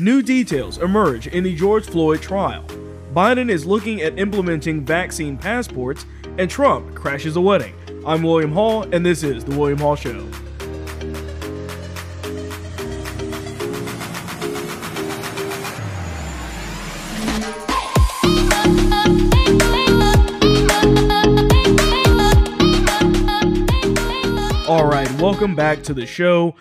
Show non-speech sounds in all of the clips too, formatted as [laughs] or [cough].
new details emerge in the George Floyd trial. Biden is looking at implementing vaccine passports, and Trump crashes a wedding. I'm William Hall, and this is The William Hall Show. All right, welcome back to the show.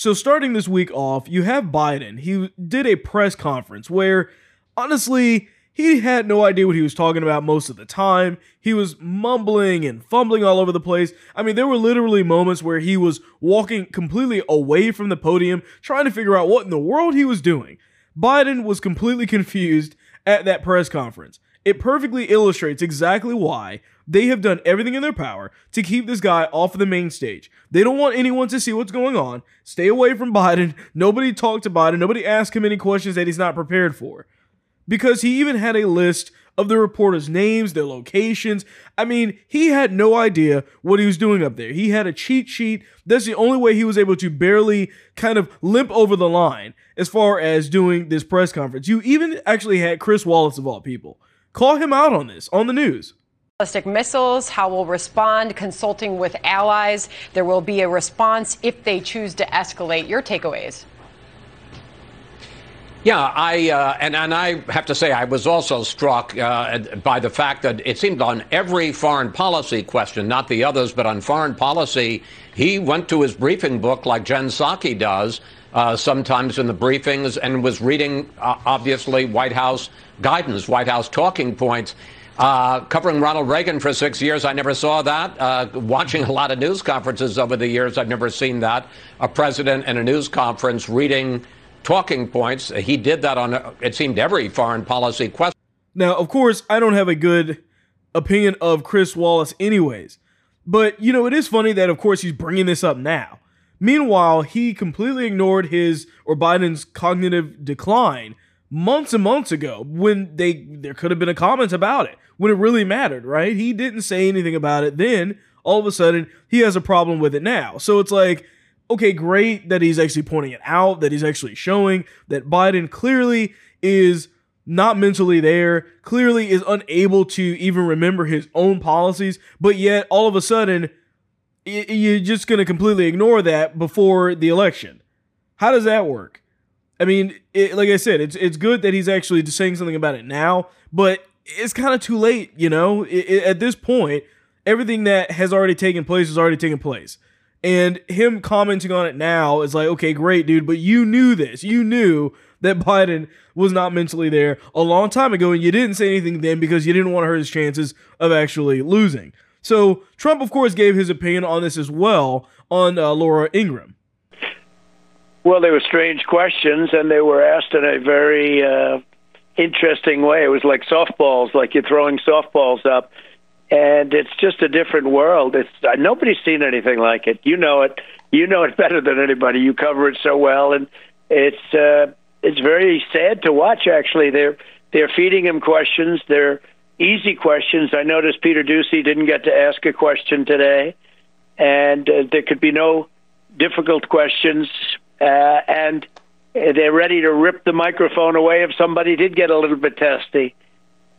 So, starting this week off, you have Biden. He did a press conference where, honestly, he had no idea what he was talking about most of the time. He was mumbling and fumbling all over the place. I mean, there were literally moments where he was walking completely away from the podium, trying to figure out what in the world he was doing. Biden was completely [laughs] confused at that press conference. It perfectly illustrates exactly why they have done everything in their power to keep this guy off of the main stage. They don't want anyone to see what's going on. Stay away from Biden. Nobody talked to Biden. Nobody asked him any questions that he's not prepared for. Because he even had a list of the reporters' names, their locations. I mean, he had no idea what he was doing up there. He had a cheat sheet. That's the only way he was able to barely kind of limp over the line as far as doing this press conference. You even actually had Chris Wallace, of all people Call him out on this on the news. Ballistic missiles, how we'll respond, consulting with allies. There will be a response if they choose to escalate. Your takeaways. Yeah, I uh, and and I have to say I was also struck uh, by the fact that it seemed on every foreign policy question, not the others, but on foreign policy, he went to his briefing book like Jen Psaki does uh, sometimes in the briefings and was reading uh, obviously White House guidance, White House talking points. Uh, covering Ronald Reagan for six years, I never saw that. Uh, watching a lot of news conferences over the years, I've never seen that. A president in a news conference reading talking points. He did that on, it seemed, every foreign policy question. Now, of course, I don't have a good opinion of Chris Wallace, anyways. But, you know, it is funny that, of course, he's bringing this up now. Meanwhile, he completely ignored his or Biden's cognitive decline months and months ago when they there could have been a comment about it when it really mattered, right? He didn't say anything about it then. All of a sudden, he has a problem with it now. So it's like, okay, great that he's actually pointing it out, that he's actually showing that Biden clearly is not mentally there, clearly is unable to even remember his own policies, but yet all of a sudden, you're just going to completely ignore that before the election. How does that work? I mean, it, like I said, it's it's good that he's actually saying something about it now, but it's kind of too late, you know. It, it, at this point, everything that has already taken place has already taken place, and him commenting on it now is like, okay, great, dude, but you knew this, you knew that [laughs] Biden was not mentally there a long time ago, and you didn't say anything then because you didn't want to hurt his chances of actually losing. So Trump, of course, gave his opinion on this as well on uh, Laura Ingraham. Well, they were strange questions, and they were asked in a very uh, interesting way. It was like softballs, like you're throwing softballs up, and it's just a different world. It's uh, nobody's seen anything like it. You know it. You know it [laughs] better than anybody. You cover it so well, and it's uh, it's very sad to watch. Actually, they're they're feeding him questions. They're easy questions. I noticed Peter Doocy didn't get to ask a question today, and uh, there could be no difficult questions uh, and they're ready to rip the microphone away if somebody did get a little bit testy.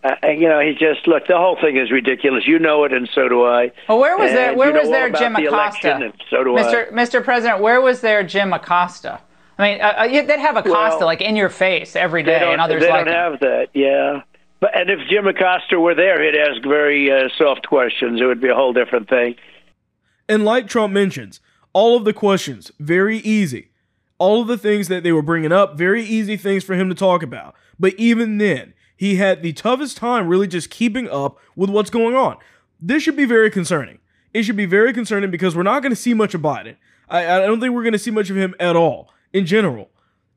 Uh, you know, he just look. The whole thing is ridiculous. You know it, and so do I. Well, where was and there? Where was there Jim the Acosta? so do Mr. I. Mr. President, where was there Jim Acosta? I mean, uh, uh they'd have Acosta well, like in your face every day, and others they like don't him. have that. Yeah, but and if Jim Acosta were there, he'd ask very uh, soft questions. It would be a whole different thing. And like Trump mentions, all of the questions very easy all of the things that they were bringing up, very easy things for him to talk about. But even then, he had the toughest time really just keeping up with what's going on. This should be very concerning. It should be very concerning because we're not going to see much of Biden. I, I don't think we're going to see much of him at all in general.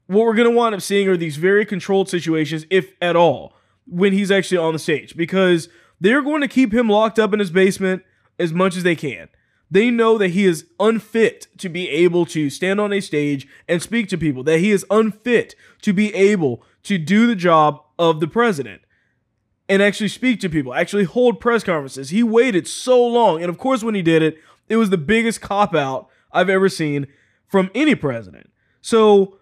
What we're going to wind up seeing are these very controlled situations, if at all, when he's actually on the stage because they're going to keep him locked up in his basement as much as they can. They know that he is unfit to be able to stand on a stage and speak to people, that he is unfit to be able to do the job of the president and actually speak to people, actually hold press conferences. He waited so long. And of course, when he did it, it was the biggest cop out I've ever seen from any president. So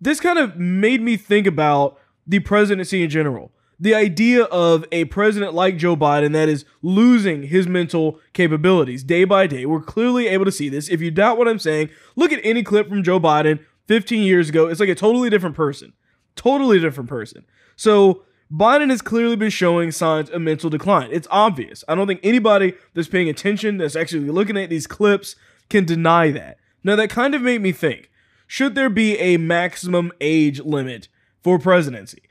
this kind of made me think about the presidency in general. The idea of a president like Joe Biden that is losing his mental capabilities day by day. We're clearly able to see this. If you doubt what I'm saying, look at any clip from Joe Biden 15 years ago. It's like a totally different person. Totally different person. So, Biden has clearly been showing signs of mental decline. It's obvious. I don't think anybody that's paying attention, that's actually looking at these clips, can deny that. Now, that kind of made me think should there be a maximum age limit for presidency?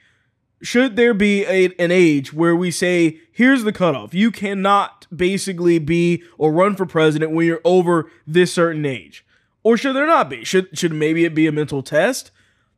Should there be a, an age where we say, here's the cutoff? You cannot basically be or run for president when you're over this certain age. Or should there not be? Should, should maybe it be a mental test?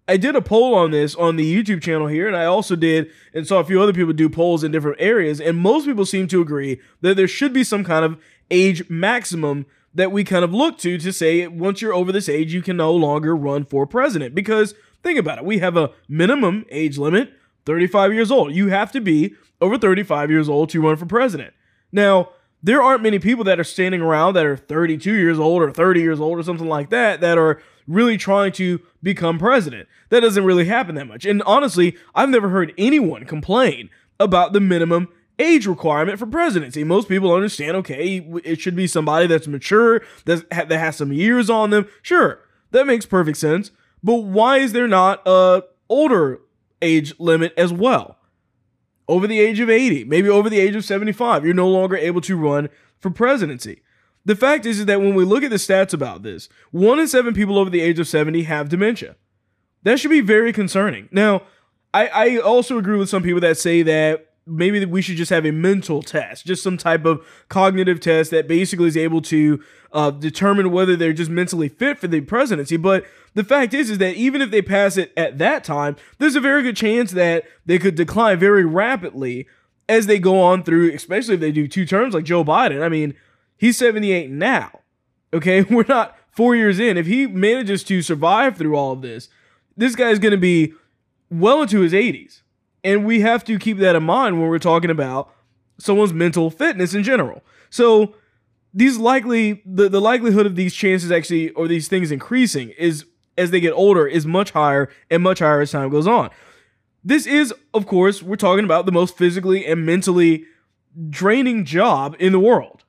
I did a poll on this on the YouTube channel here, and I also did and saw a few other people do polls in different areas, and most people seem to agree that there should be some kind of age maximum that we kind of look to to say once you're over this age, you can no longer run for president. Because think about it, we have a minimum age limit 35 years old. You have to be over 35 years old to run for president. Now, there aren't many people that are standing around that are 32 years old or 30 years old or something like that that are really trying to become president. That doesn't really happen that much. And honestly, I've never heard anyone complain about the minimum age requirement for presidency. Most people understand, okay, it should be somebody that's mature, that's, that has some years on them. Sure, that makes perfect sense. But why is there not a older age limit as well? Over the age of 80, maybe over the age of 75, you're no longer able to run for presidency. The fact is, is that when we look at the stats about this, one in seven people over the age of 70 have dementia. That should be very concerning. Now, I, I also agree with some people that say that maybe we should just have a mental test, just some type of cognitive test that basically is able to uh, determine whether they're just mentally fit for the presidency. But the fact is, is that even if they pass it at that time, there's a very good chance that they could decline very rapidly as they go on through, especially if they do two terms like Joe Biden. I mean, He's 78 now. Okay, [laughs] we're not four years in. If he manages to survive through all of this, this guy's going to be well into his 80s. And we have to keep that in mind when we're talking about someone's mental fitness in general. So, these likely the, the likelihood of these chances actually or these things increasing is as they get older is much higher and much higher as time goes on. This is, of course, we're talking about the most physically and mentally draining job in the world.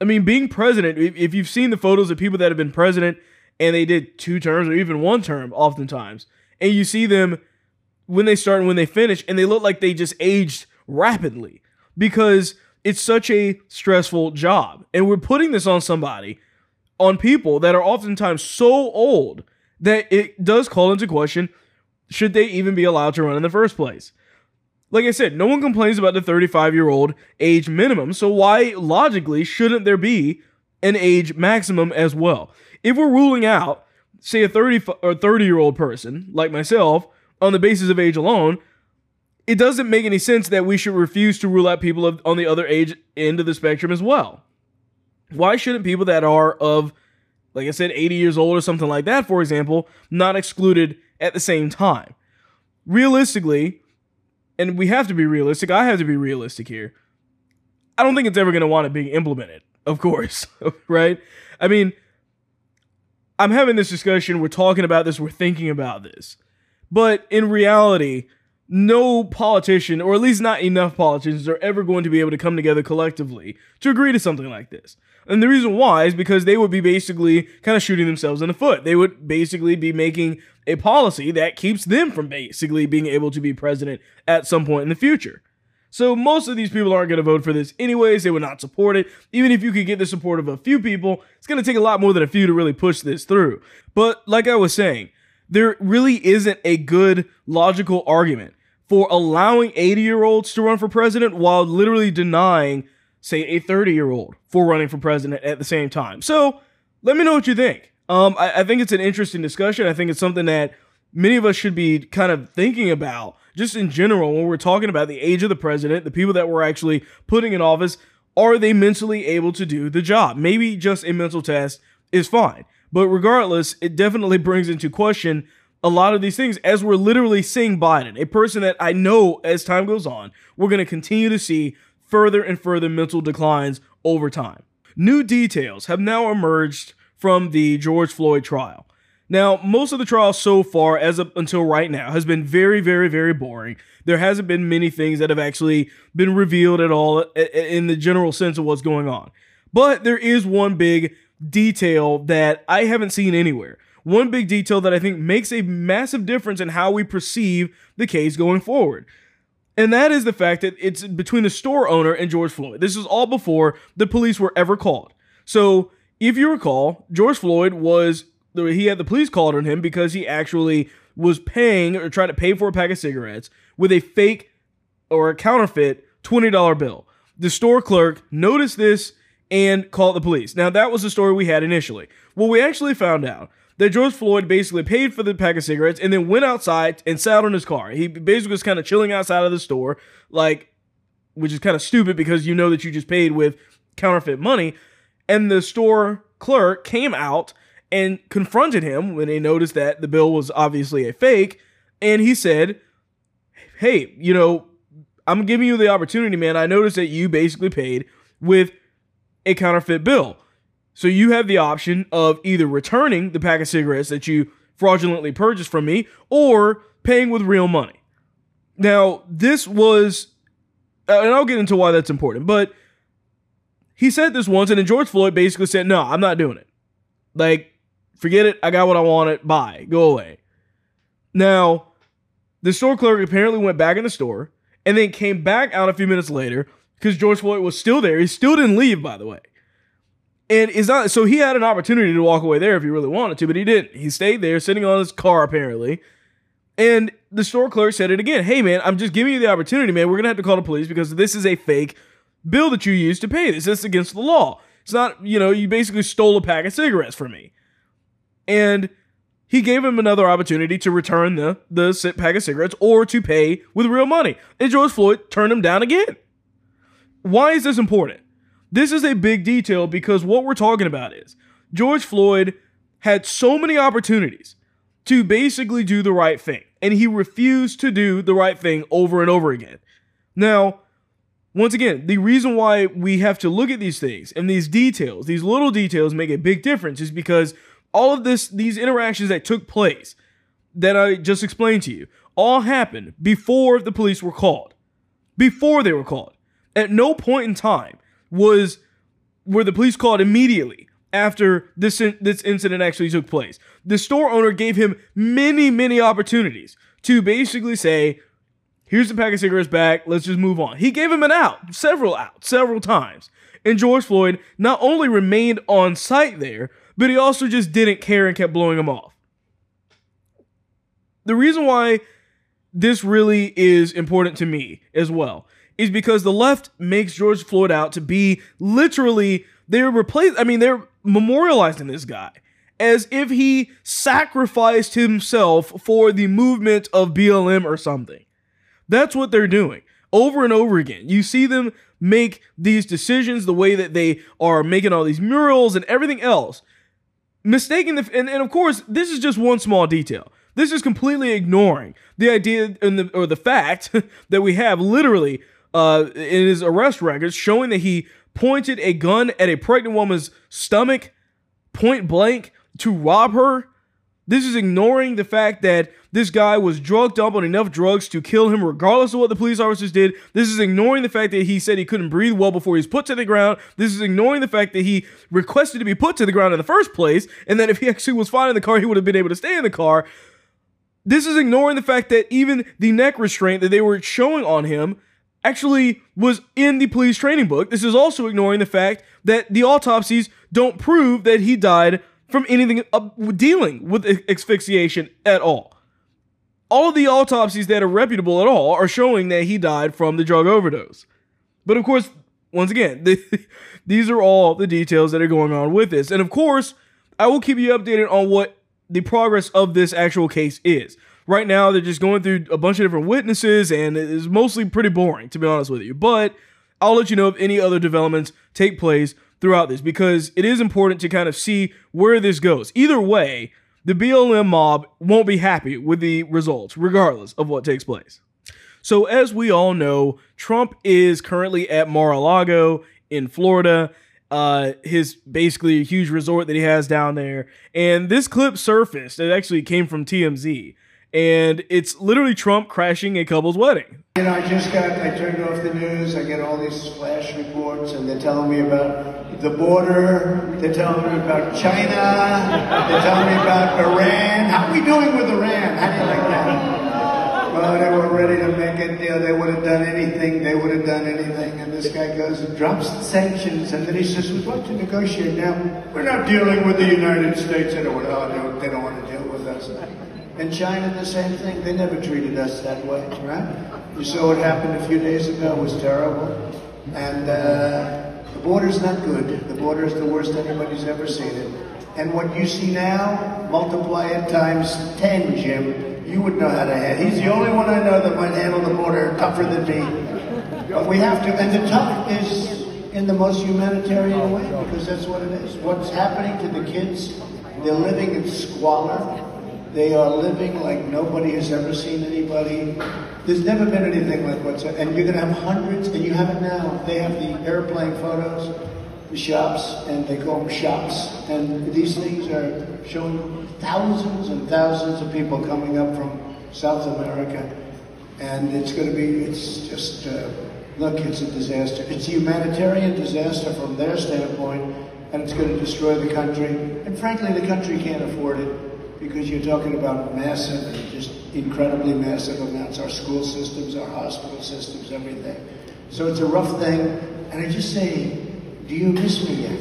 I mean, being president, if you've seen the photos of people that have been president and they did two terms or even one term, oftentimes, and you see them when they start and when they finish, and they look like they just aged rapidly because it's such a stressful job. And we're putting this on somebody, on people that are oftentimes so old that it does call into question should they even be allowed to run in the first place? Like I said, no one complains about the 35 year old age minimum, so why logically shouldn't there be an age maximum as well? If we're ruling out, say, a 30 or 30 year old person like myself on the basis of age alone, it doesn't make any sense that we should refuse to rule out people on the other age end of the spectrum as well. Why shouldn't people that are of, like I said, 80 years old or something like that, for example, not excluded at the same time? Realistically, and we have to be realistic. I have to be realistic here. I don't think it's ever going to want to be implemented, of course, [laughs] right? I mean, I'm having this discussion, we're talking about this, we're thinking about this. But in reality, no politician, or at least not enough politicians, are ever going to be able to come together collectively to agree to something like this. And the reason why is because they would be basically kind of shooting themselves in the foot. They would basically be making a policy that keeps them from basically being able to be president at some point in the future. So most of these people aren't going to vote for this anyways. They would not support it. Even if you could get the support of a few people, it's going to take a lot more than a few to really push this through. But like I was saying, there really isn't a good logical argument for allowing 80 year olds to run for president while literally denying, say, a 30 year old for running for president at the same time. So let me know what you think. Um, I, I think it's an interesting discussion. I think it's something that many of us should be kind of thinking about just in general when we're talking about the age of the president, the people that we're actually putting in office. Are they mentally able to do the job? Maybe just a mental test is fine. But regardless, it definitely brings into question a lot of these things as we're literally seeing Biden, a person that I know as time goes on, we're going to continue to see further and further mental declines over time. New details have now emerged from the George Floyd trial. Now, most of the trial so far, as of, until right now, has been very, very, very boring. There hasn't been many things that have actually been revealed at all in the general sense of what's going on. But there is one big detail that I haven't seen anywhere. One big detail that I think makes a massive difference in how we perceive the case going forward. And that is the fact that it's between the store owner and George Floyd. This is all before the police were ever called. So, if you recall, George Floyd was he had the police called on him because he actually was paying or trying to pay for a pack of cigarettes with a fake or a counterfeit $20 bill. The store clerk noticed this and called the police. Now, that was the story we had initially. Well, we actually found out that George Floyd basically paid for the pack of cigarettes and then went outside and sat on his car. He basically was kind of chilling outside of the store, like, which is kind of stupid because you know that you just paid with counterfeit money. And the store clerk came out and confronted him when they noticed that the bill was obviously a fake. And he said, Hey, you know, I'm giving you the opportunity, man. I noticed that you basically paid with a counterfeit bill. So you have the option of either returning the pack of cigarettes that you fraudulently purchased from me or paying with real money. Now, this was, uh, and I'll get into why that's important, but he said this once, and then George Floyd basically said, No, I'm not doing it. Like, forget it. I got what I wanted. Bye. Go away. Now, the store clerk apparently went back in the store and then came back out a few minutes later because George Floyd was still there. He still didn't leave, by the way. And is not so he had an opportunity to walk away there if he really wanted to, but he didn't. He stayed there, sitting on his car apparently. And the store clerk said it again. Hey man, I'm just giving you the opportunity, man. We're gonna have to call the police because this is a fake bill that you used to pay this. This is against the law. It's not, you know, you basically stole a pack of cigarettes from me. And he gave him another opportunity to return the the pack of cigarettes or to pay with real money. And George Floyd turned him down again. Why is this important? This is a big detail because what we're talking about is George Floyd had so many opportunities to basically do the right thing, and he refused to do the right thing over and over again. Now, once again, the reason why we have to look at these things and these details, these little details make a big difference is because all of this these interactions that took place that I just explained to you all happened before the police were called. Before they were called. At no point in time was where the police called immediately after this in, this incident actually took place. The store owner gave him many many opportunities to basically say, "Here's the pack of cigarettes back. Let's just move on." He gave him an out, several outs, several times. And George Floyd not only remained on site there, but he also just didn't care and kept blowing him off. The reason why this really is important to me as well is because the left makes George Floyd out to be literally they're replaced. I mean, they're memorializing this guy as if he sacrificed himself for the movement of BLM or something. That's what they're doing over and over again. You see them make these decisions the way that they are making all these murals and everything else. Mistaking the and, and of course, this is just one small detail. This is completely ignoring the idea and the or the fact [laughs] that we have literally uh, in his arrest records showing that he pointed a gun at a pregnant woman's stomach point blank to rob her. This is ignoring the fact that this guy was drugged up on enough drugs to kill him, regardless of what the police officers did. This is ignoring the fact that he said he couldn't breathe well before he was put to the ground. This is ignoring the fact that he requested to be put to the ground in the first place, and that if he actually was fine in the car, he would have been able to stay in the car. This is ignoring the fact that even the neck restraint that they were showing on him actually was in the police training book. This is also ignoring the fact that the autopsies don't prove that he died from anything dealing with asphyxiation at all. All of the autopsies that are reputable at all are showing that he died from the drug overdose. But of course, once again, the, [laughs] these are all the details that are going on with this. And of course, I will keep you updated on what the progress of this actual case is. Right now, they're just going through a bunch of different witnesses, and it's mostly pretty boring, to be honest with you. But I'll let you know if any other developments take place throughout this because it is important to kind of see where this goes. Either way, the BLM mob won't be happy with the results, regardless of what takes place. So, as we all know, Trump is currently at Mar a Lago in Florida uh, his basically huge resort that he has down there. And this clip surfaced. It actually came from TMZ. And it's literally Trump crashing a couple's wedding. You know, I just got, I turned off the news, I get all these flash reports, and they're telling me about the border, they're telling me about China, they're telling me about Iran. How are we doing with Iran? How do you like that? Well, they were ready to make you know, they would have done anything, they would have done anything, and this guy goes and drops the sanctions, and then he says, we'd like to negotiate now. We're not dealing with the United States, they don't, they don't want to deal with us. And China, the same thing, they never treated us that way, right? You saw what happened a few days ago. It was terrible. And uh, the border's not good. The border is the worst anybody's ever seen it. And what you see now, multiply it times 10, Jim. You would know how to handle He's the only one I know that might handle the border tougher than me. But we have to, and the tough is in the most humanitarian way, because that's what it is. What's happening to the kids, they're living in squalor. They are living like nobody has ever seen anybody. There's never been anything like what's and you're going to have hundreds, and you have it now. They have the airplane photos, the shops, and they call them shops, and these things are showing thousands and thousands of people coming up from South America, and it's going to be, it's just, uh, look, it's a disaster. It's a humanitarian disaster from their standpoint, and it's going to destroy the country, and frankly, the country can't afford it because you're talking about massive just incredibly massive amounts, our school systems, our hospital systems, everything. So it's a rough thing, and I just say, do you miss me yet?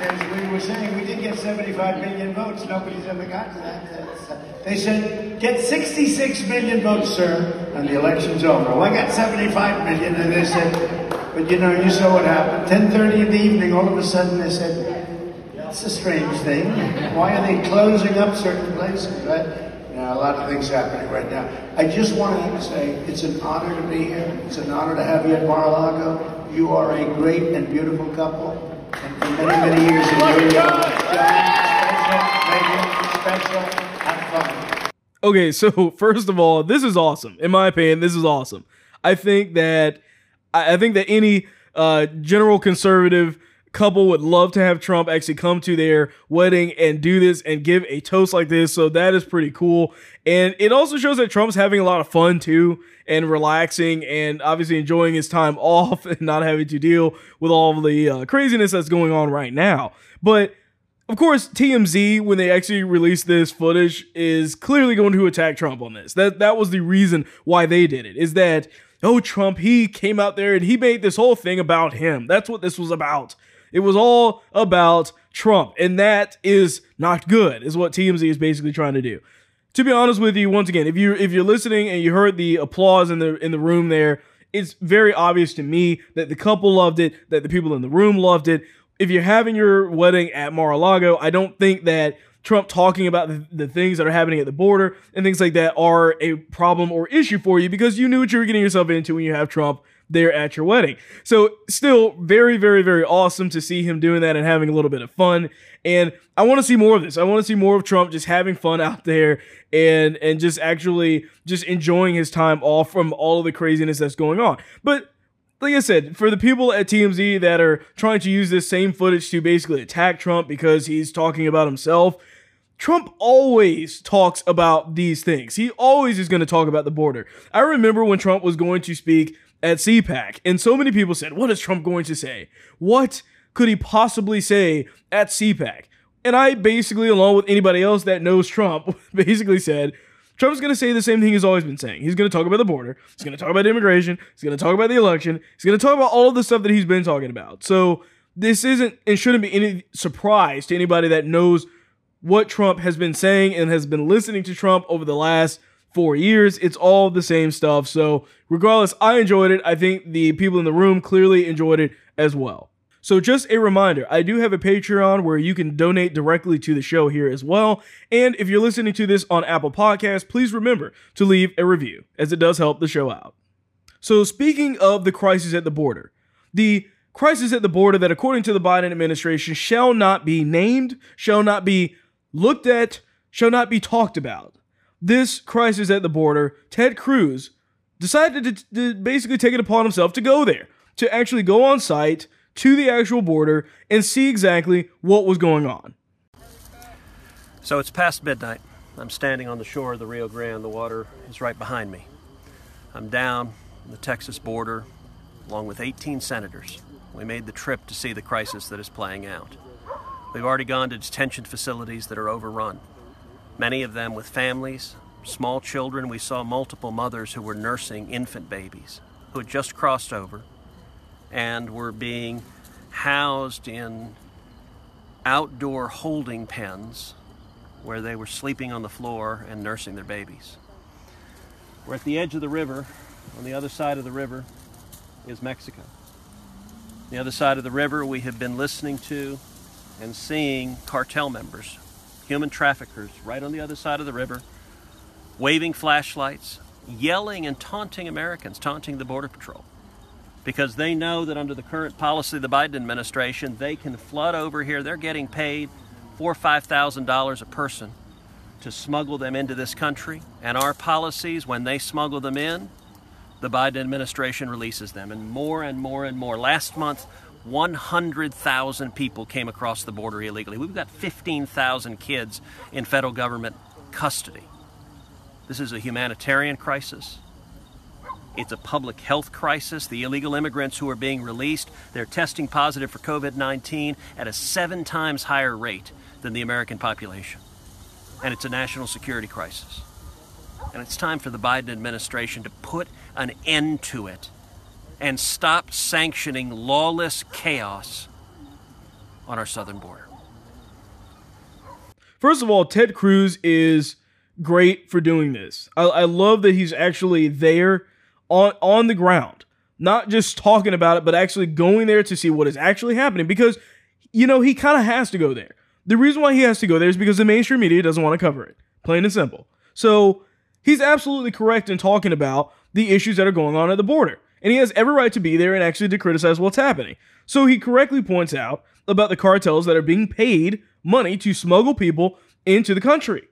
As we were saying, we did get 75 million votes. Nobody's ever gotten that. Uh, they said, get 66 million votes, sir, and the election's over. Well, I got 75 million, and they said, but you know, you saw what happened. 10.30 in the evening, all of a sudden they said, that's a strange thing. Why are they closing up certain places, right? You know, a lot of things happening right now. I just wanted to say it's an honor to be here. It's an honor to have you at Mar-a-Lago. You are a great and beautiful couple. And for many, many years, enjoy your special, special, have fun. Okay, so [laughs] first of all, this is awesome. In my opinion, this is awesome. I think that I, I think that any uh, general conservative couple would love to have Trump actually come to their wedding and do this and give a toast like this. So that is pretty cool. And it also shows that Trump's having a lot of fun too and relaxing and obviously enjoying his time [laughs] off and not having to deal with all of the uh, craziness that's going on right now. But of course, TMZ, when they actually released this footage, is clearly going to attack Trump on this. That that was the reason why they did it. Is that oh, Trump, he came out there and he made this whole thing about him. That's what this was about. It was all about Trump, and that is not good, is what TMZ is basically trying to do. To be honest with you, once again, if you if you're listening and you heard the applause in the in the room there, it's very obvious to me that the couple loved it, that the people in the room loved it. If you're having your wedding at Mar-a-Lago, I don't think that Trump talking about the, the, things that are happening at the border and things like that are a problem or issue for you because you knew what you were getting yourself into when you have Trump there at your wedding. So, still very, very, very awesome to see him doing that and having a little bit of fun. And I want to see more of this. I want to see more of Trump just having fun out there and and just actually just enjoying his time off from all of the craziness that's going on. But like I said, for the people at TMZ that are trying to use this same footage to basically attack Trump because he's talking about himself, Trump always talks about these things. He always is going to talk about the border. I remember when Trump was going to speak at CPAC, and so many people said, What is Trump going to say? What could he possibly say at CPAC? And I basically, along with anybody else that knows Trump, [laughs] basically said, Trump's going to say the same thing he's always been saying. He's going to talk about the border. He's going to talk about immigration. He's going to talk about the election. He's going to talk about all of the stuff that he's been talking about. So this isn't and shouldn't be any surprise to anybody that knows what Trump has been saying and has been listening to Trump over the last four years. It's all the same stuff. So, regardless, I enjoyed it. I think the people in the room clearly enjoyed it as well. So, just a reminder I do have a Patreon where you can donate directly to the show here as well. And if you're listening to this on Apple Podcasts, please remember to leave a review, as it does help the show out. So, speaking of the crisis at the border, the crisis at the border that, according to the Biden administration, shall not be named, shall not be looked at shall not be talked about. this crisis at the border, Ted Cruz decided to, to basically take it upon himself to go there, to actually go on site to the actual border and see exactly what was going on. So it's past midnight. I'm standing on the shore of the Rio Grande. The water is right behind me. I'm down the Texas border along with 18 senators. We made the trip to see the crisis that is playing out. We've already gone to detention facilities that are overrun, many of them with families, small children. We saw multiple mothers who were nursing infant babies who had just crossed over and were being housed in outdoor holding pens where they were sleeping on the floor and nursing their babies. We're at the edge of the river. On the other side of the river is Mexico. The other side of the river, we have been listening to and seeing cartel members, human traffickers, right on the other side of the river, waving flashlights, yelling and taunting Americans, taunting the Border Patrol. Because they know that under the current policy of the Biden administration, they can flood over here. They're getting paid four or five thousand dollars a person to smuggle them into this country. And our policies, when they smuggle them in, the Biden administration releases them. And more and more and more. Last month, 100,000 people came across the border illegally. We've got 15,000 kids in federal government custody. This is a humanitarian crisis. It's a public health crisis. The illegal immigrants who are being released, they're testing positive for COVID 19 at a seven times higher rate than the American population. And it's a national security crisis. And it's time for the Biden administration to put an end to it and stop sanctioning lawless chaos on our southern border. First of all, Ted Cruz is great for doing this. I, I, love that he's actually there on on the ground, not just talking about it, but actually going there to see what is actually happening. Because you know he kind of has to go there. The reason why he has to go there is because the mainstream media doesn't want to cover it. Plain and simple. So he's absolutely correct in talking about the issues that are going on at the border. And he has every right to be there and actually to criticize what's happening. So he correctly points out about the cartels that are being paid money to smuggle people into the country.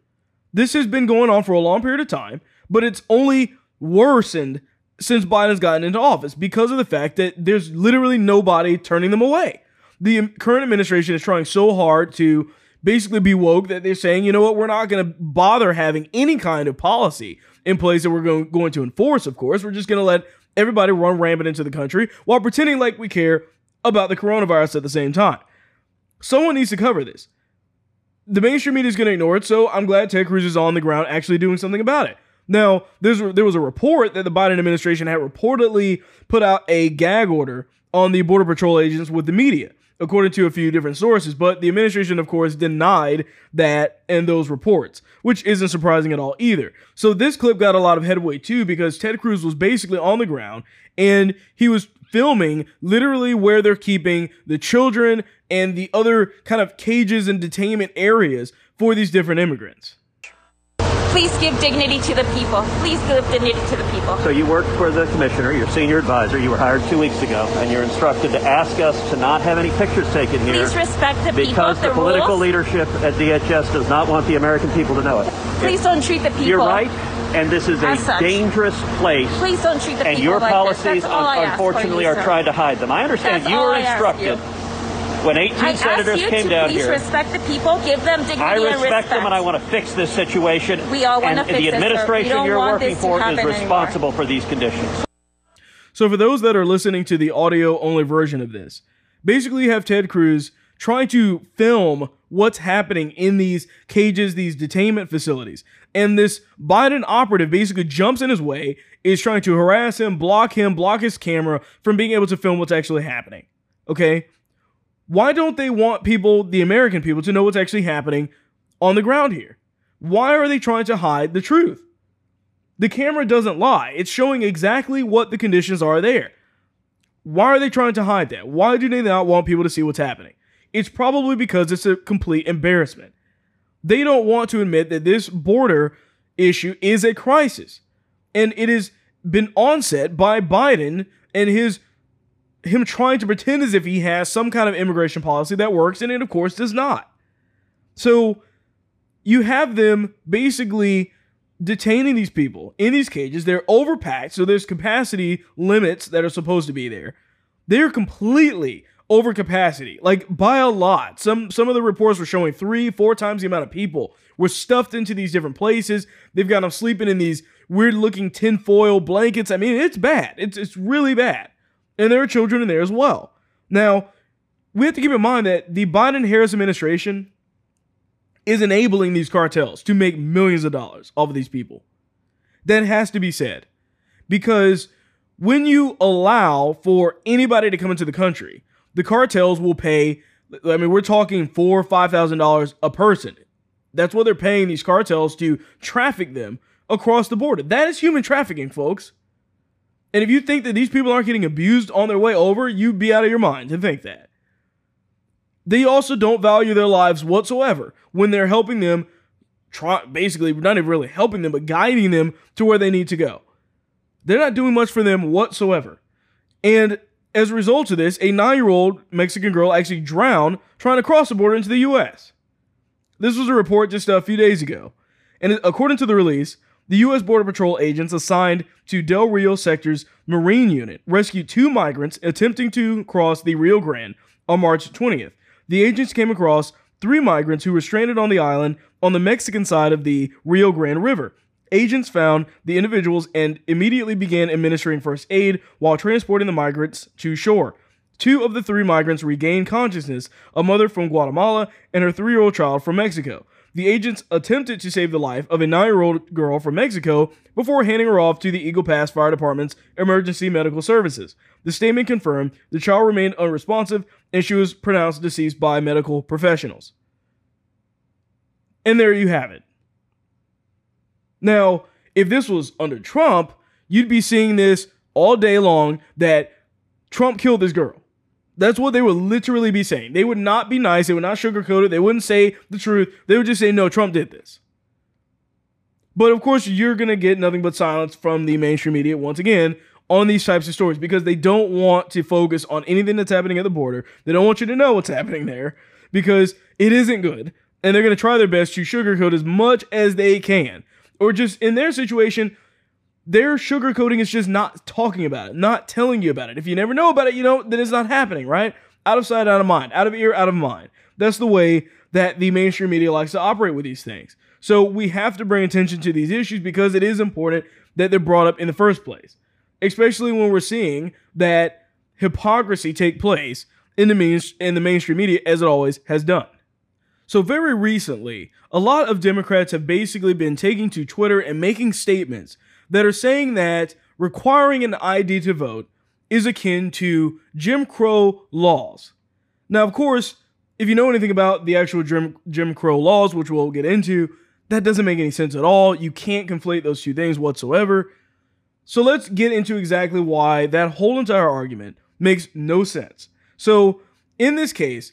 This has been going on for a long period of time, but it's only worsened since Biden's gotten into office because of the fact that there's literally nobody turning them away the current administration is trying so hard to basically be woke that they're saying, you know what, we're not going to bother having any kind of policy in place that we're going, going to enforce, of course. We're just going to let everybody run rampant into the country while pretending like we care about the coronavirus at the same time. Someone needs to cover this. The mainstream media is going to ignore it, so I'm glad Ted Cruz is on the ground actually doing something about it. Now, there was a report that the Biden administration had reportedly put out a gag order on the Border Patrol agents with the media according to a few different sources. But the administration, of course, denied that and those reports, which isn't surprising at all either. So this clip got a lot of headway too because Ted Cruz was basically on the ground and he was filming literally where they're keeping the children and the other kind of cages and detainment areas for these different immigrants. Please give dignity to the people. Please give dignity to the people. So you work for the commissioner, your senior advisor. You were hired two weeks ago, and you're instructed to ask us to not have any pictures taken here. Please respect the because people. Because the, the political rules. leadership at DHS does not want the American people to know it. Please don't treat the people. You're right, and this is a such. dangerous place. Please don't treat the and people your like policies, un- unfortunately, you, are trying to hide them. I understand That's you were instructed. You. When 18 I senators ask you came to down please here, respect the people, give them dignity I and respect, respect them, and I want to fix this situation. We all want and to fix the this, sir. We administration don't you're want working this to for is happen anymore. responsible for these conditions. So for those that are listening to the audio only version of this, basically you have Ted Cruz trying to film what's happening in these cages, these detainment facilities. And this Biden operative basically jumps in his way, is trying to harass him, block him, block his camera from being able to film what's actually happening. Okay? Why don't they want people, the American people, to know what's actually happening on the ground here? Why are they trying to hide the truth? The camera doesn't lie. It's showing exactly what the conditions are there. Why are they trying to hide that? Why do they not want people to see what's happening? It's probably because it's a complete embarrassment. They don't want to admit that this border issue is a crisis. And it has been onset by Biden and his him trying to pretend as if he has some kind of immigration policy that works and it of course does not. So you have them basically detaining these people in these cages. They're overpacked, so there's capacity limits that are supposed to be there. They're completely over capacity, like by a lot. Some some of the reports were showing three, four times the amount of people were stuffed into these different places. They've got them sleeping in these weird looking tinfoil blankets. I mean, it's bad. It's it's really bad. And there are children in there as well. Now, we have to keep in mind that the Biden Harris administration is enabling these cartels to make millions of dollars off of these people. That has to be said. Because when you allow for anybody to come into the country, the cartels will pay. I mean, we're talking four or five thousand dollars a person. That's what they're paying these cartels to traffic them across the border. That is human trafficking, folks. And if you think that these people aren't getting abused on their way over, you'd be out of your mind to think that. They also don't value their lives whatsoever when they're helping them try basically not even really helping them, but guiding them to where they need to go. They're not doing much for them whatsoever. And as a result of this, a nine year old Mexican girl actually drowned trying to cross the border into the US. This was a report just a few days ago. And according to the release, the U.S. Border Patrol agents assigned to Del Rio Sector's Marine Unit rescued two migrants attempting to cross the Rio Grande on March 20th. The agents came across three migrants who were stranded on the island on the Mexican side of the Rio Grande River. Agents found the individuals and immediately began administering first aid while transporting the migrants to shore. Two of the three migrants regained consciousness a mother from Guatemala and her three year old child from Mexico. The agents attempted to save the life of a nine year old girl from Mexico before handing her off to the Eagle Pass Fire Department's emergency medical services. The statement confirmed the child remained unresponsive and she was pronounced deceased by medical professionals. And there you have it. Now, if this was under Trump, you'd be seeing this all day long that Trump killed this girl. That's what they would literally be saying. They would not be nice. They would not sugarcoat it. They wouldn't say the truth. They would just say, no, Trump did this. But of course, you're going to get nothing but silence from the mainstream media once again on these types of stories because they don't want to focus on anything that's happening at the border. They don't want you to know what's happening there because it isn't good. And they're going to try their best to sugarcoat as much as they can. Or just in their situation, their sugarcoating is just not talking about it, not telling you about it. If you never know about it, you know, then it's not happening, right? Out of sight, out of mind, out of ear, out of mind. That's the way that the mainstream media likes to operate with these things. So we have to bring attention to these issues because it is important that they're brought up in the first place, especially when we're seeing that hypocrisy take place in the, main, in the mainstream media as it always has done. So, very recently, a lot of Democrats have basically been taking to Twitter and making statements that are saying that requiring an ID to vote is akin to Jim Crow laws. Now, of course, if you know anything about the actual Jim, Jim Crow laws, which we'll get into, that doesn't make any sense at all. You can't conflate those two things whatsoever. So let's get into exactly why that whole entire argument makes no sense. So, in this case,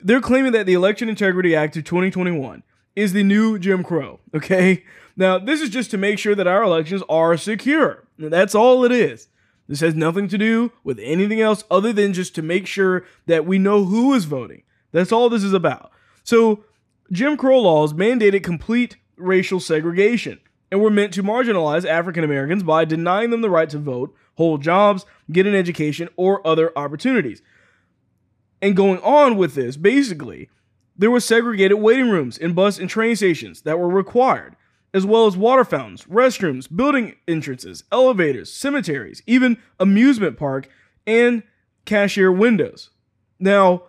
they're claiming that the Election Integrity Act of 2021 is the new Jim Crow, okay? Now, this is just to make sure that our elections are secure. That's all it is. This has nothing to do with anything else other than just to make sure that we know who is voting. That's all this is about. So, Jim Crow laws mandated complete racial segregation and were meant to marginalize African Americans by denying them the right to vote, hold jobs, get an education, or other opportunities. And going on with this, basically, there were segregated waiting rooms in bus and train stations that were required as well as water fountains, restrooms, building entrances, elevators, cemeteries, even amusement park and cashier windows. Now,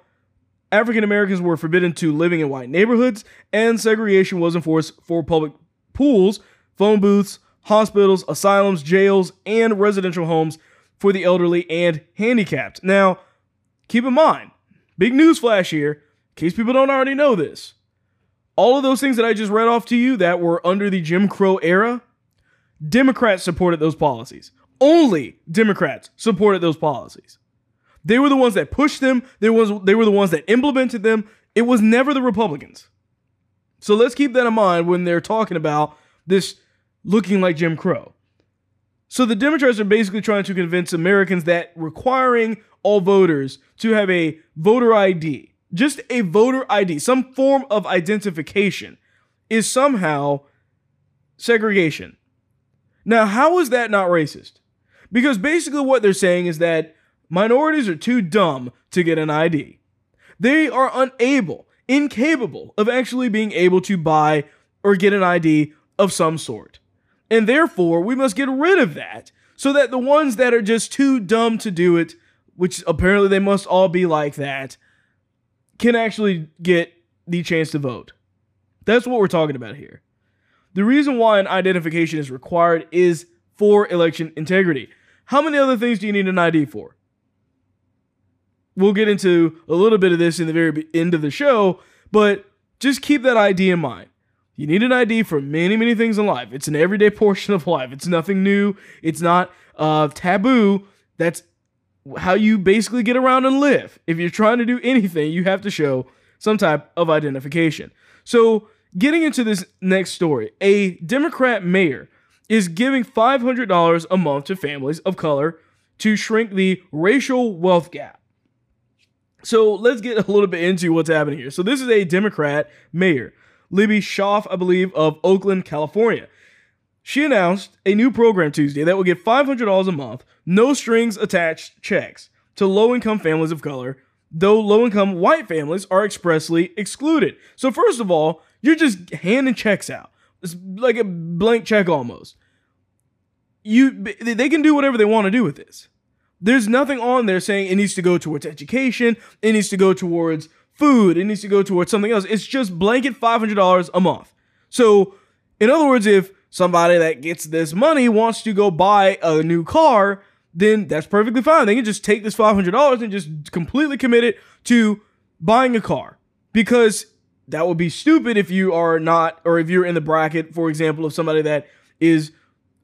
African Americans were forbidden to living in white neighborhoods, and segregation was enforced for public pools, phone booths, hospitals, asylums, jails, and residential homes for the elderly and handicapped. Now, keep in mind, big news flash here, in case people don't already know this. All of those things that I just read off to you that were under the Jim Crow era, Democrats supported those policies. Only Democrats supported those policies. They were the ones that pushed them. They was they were the ones that implemented them. It was never the Republicans. So let's keep that in mind when they're talking about this looking like Jim Crow. So the Democrats are basically trying to convince Americans that requiring all voters to have a voter ID just a voter ID, some form of identification, is somehow segregation. Now, how is that not racist? Because basically, what they're saying is that minorities are too dumb to get an ID. They are unable, incapable of actually being able to buy or get an ID of some sort. And therefore, we must get rid of that so that the ones that are just too dumb to do it, which apparently they must all be like that, can actually get the chance to vote. That's what we're talking about here. The reason why an identification is required is for election integrity. How many other things do you need an ID for? We'll get into a little bit of this in the very end of the show, but just keep that ID in mind. You need an ID for many, many things in life. It's an everyday [laughs] portion of life. It's nothing new. It's not uh, taboo. That's how you basically get around and live. If you're trying to do anything, you have to show some type of identification. So, getting into this next story, a Democrat mayor is giving $500 a month to families of color to shrink the racial wealth gap. So let's get a little bit into what's happening here. So this is a Democrat mayor, Libby Schaaf, I believe, of Oakland, California. She announced a new program Tuesday that will get $500 a month, no strings attached checks to low income families of color, though low income white families are expressly excluded. So, first of all, you're just handing checks out. It's like a blank check almost. You they can do whatever they want to do with this. There's nothing on there saying it needs to go towards education, it needs to go towards food, it needs to go towards something else. It's just blanket $500 a month. So, in other words, if somebody that gets this money wants to go buy a new car, then that's perfectly fine. They can just take this $500 and just completely commit it to buying a car because that would be stupid if you are not, or if you're in the bracket, for example, of somebody that is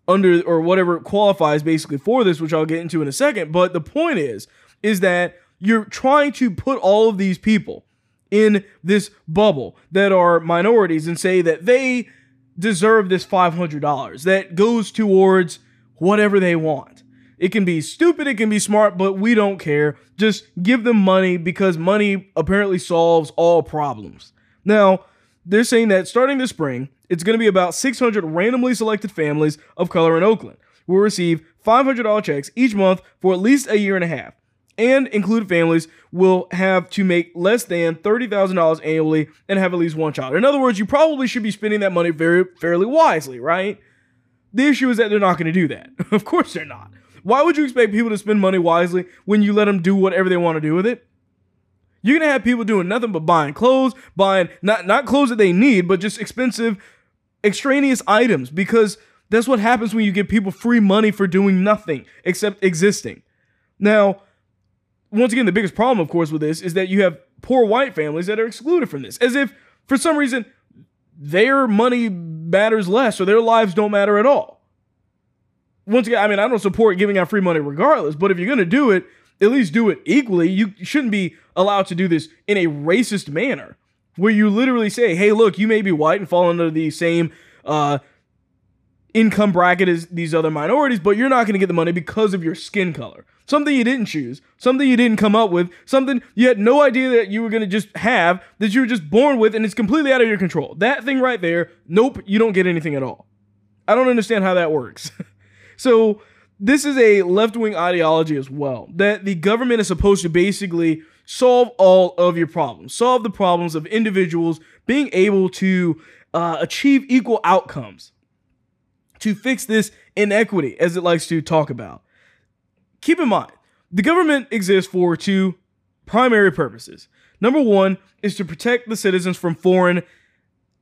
under or whatever qualifies basically for this, which I'll get into in a second. But the point is, is that you're trying to put all of these people in this bubble that are minorities and say that they deserve this $500 that goes towards whatever they want. It can be stupid, it can be smart, but we don't care. Just give them money because money apparently solves all problems. Now, they're saying that starting this spring, it's going to be about 600 randomly selected families of color in Oakland will receive $500 checks each month for at least a year and a half. And included families will have to make less than $30,000 annually and have at least one child. In other words, you probably should be spending that money very fairly wisely, right? The issue is that they're not going to do that. [laughs] of course they're not. Why would you expect people to spend money wisely when you let them do whatever they want to do with it? You're gonna have people doing nothing but buying clothes, buying not not clothes that they need, but just expensive, extraneous items because that's what happens when you give people free money for doing nothing except existing. Now, once again, the biggest problem, of course, with this is that you have poor white families that are excluded from this, as if for some reason their money matters less or their lives don't matter at all. Once again, I mean, I don't support giving out free money regardless, but if you're gonna do it, at least do it equally. You shouldn't be allowed to do this in a racist manner where you literally say, hey, look, you may be white and fall under the same uh, income bracket as these other minorities, but you're not going to get the money because of your skin color. Something you didn't choose, something you didn't come up with, something you had no idea that you were going to just have, that you were just born with, and it's completely out of your control. That thing right there, nope, you don't get anything at all. I don't understand how that works. [laughs] so, this is a left wing ideology as well that the government is supposed to basically solve all of your problems, solve the problems of individuals being able to uh, achieve equal outcomes, to fix this inequity, as it likes to talk about. Keep in mind, the government exists for two primary purposes. Number one is to protect the citizens from foreign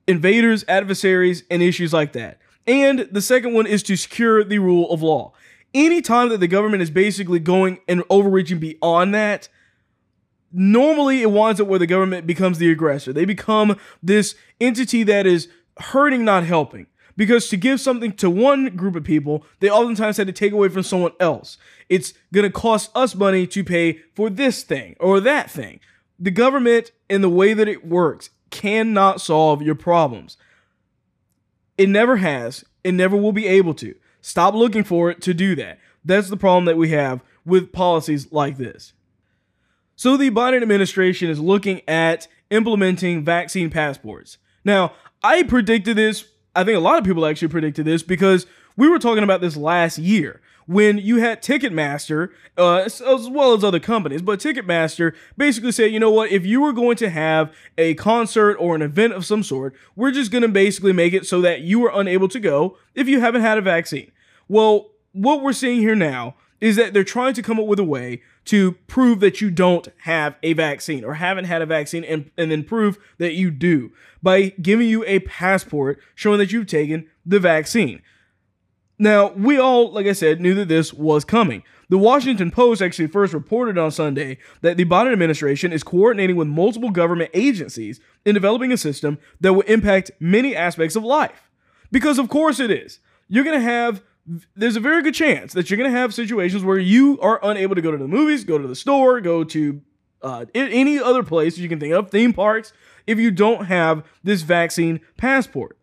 invaders, adversaries, and issues like that. And the second one is to secure the rule of law anytime that the government is basically going and overreaching beyond that, normally it winds up where the government becomes the aggressor. They become this entity that is hurting, not helping. Because to give something to one group of people, they oftentimes had to take away from someone else. It's going to cost us money to pay for this thing or that thing. The government and the way that it works cannot solve your problems. It never has, it never will be able to. Stop looking for it to do that. That's the problem that we have with policies like this. So the Biden administration is looking at implementing vaccine passports. Now, I predicted this I think a lot of people actually predicted this because we were talking about this last year when you had Ticketmaster, uh, as well as other companies, but Ticketmaster basically said, you know what, if you were going to have a concert or an event of some sort, we're just going to basically make it so that you are unable to go if you haven't had a vaccine. Well, what we're seeing here now is that they're trying to come up with a way to prove that you don't have a vaccine or haven't had a vaccine and, and then prove that you do by giving you a passport showing that you've taken the vaccine. Now, we all, like I said, knew that this was coming. The Washington Post actually first reported on Sunday that the Biden administration is coordinating with multiple government agencies in developing a system that will impact many aspects of life. Because, of course, it is. You're going to have there's a very good chance that you're going to have situations where you are unable to go to the movies, go to the store, go to uh, any other place you can think of, theme parks, if you don't have this vaccine passport.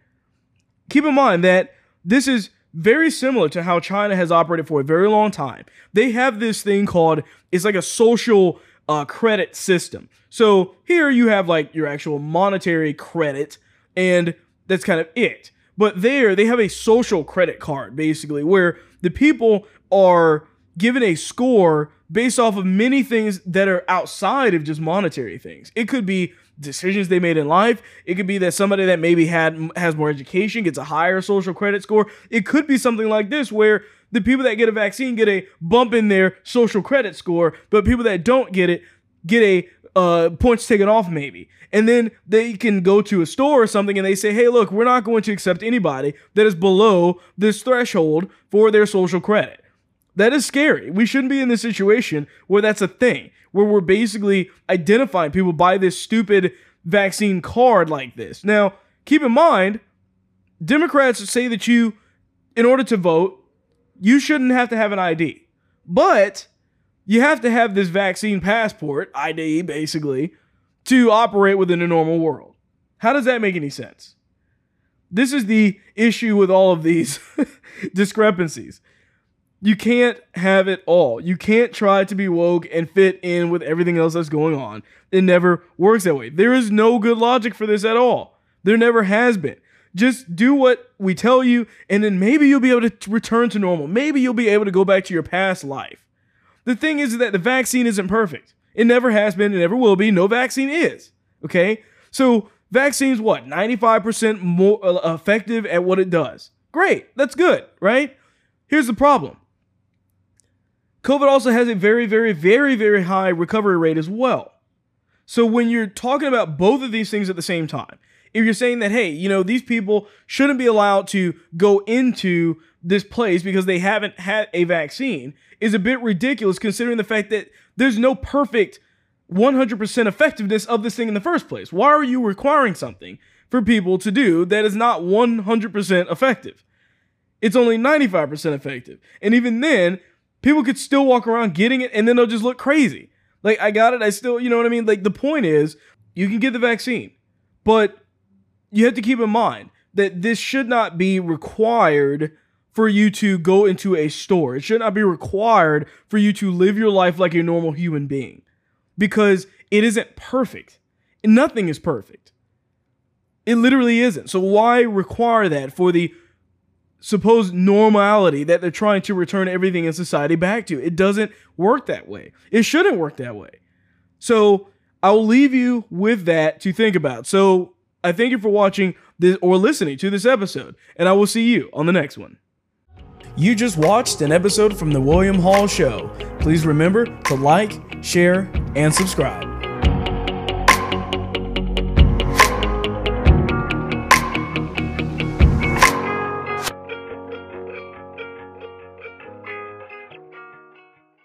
Keep in mind that this is very similar to how China has operated for a very long time. They have this thing called, it's like a social uh, credit system. So here you have like your actual monetary credit, and that's kind of it. But there, they have a social credit card, basically, where the people are given a score based off of many things that are outside of just monetary things. It could be decisions they made in life. It could be that somebody that maybe had has more education gets a higher social credit score. It could be something like this where the people that get a vaccine get a bump in their social credit score, but people that don't get it get a uh, points taken off maybe. And then they can go to a store or something and they say, hey, look, we're not going to accept anybody that is below this threshold for their social credit. That is scary. We shouldn't be in this situation where that's a thing, where we're basically identifying people by this stupid vaccine card like this. Now, keep in mind, Democrats say that you, in order to vote, you shouldn't have to have an ID. But you have to have this vaccine passport, ID basically, to operate within a normal world. How does that make any sense? This is the issue with all of these [laughs] discrepancies. You can't have it all. You can't try to be woke and fit in with everything else that's going on. It never works that way. There is no good logic for this at all. There never has been. Just do what we tell you, and then maybe you'll be able to return to normal. Maybe you'll be able to go back to your past life. The thing is that the vaccine isn't perfect. It never has been, it never will be. No vaccine is. Okay? So, vaccines, what? 95% more uh, effective at what it does. Great. That's good, right? Here's the problem COVID also has a very, very, very, very high recovery rate as well. So, when you're talking about both of these things at the same time, if you're saying that, hey, you know, these people shouldn't be allowed to go into this place because they haven't had a vaccine, is a bit ridiculous considering the fact that there's no perfect 100% effectiveness of this thing in the first place. Why are you requiring something for people to do that is not 100% effective? It's only 95% effective. And even then, people could still walk around getting it and then they'll just look crazy. Like, I got it, I still, you know what I mean? Like, the point is, you can get the vaccine, but you have to keep in mind that this should not be required for you to go into a store. It should not be required for you to live your life like a normal human being because it isn't perfect. Nothing is perfect. It literally isn't. So why require that for the supposed normality that they're trying to return everything in society back to? It doesn't work that way. It shouldn't work that way. So I'll leave you with that to think about. So I thank you for watching this or listening to this episode, and I will see you on the next one. You just watched an episode from The William Hall Show. Please remember to like, share, and subscribe.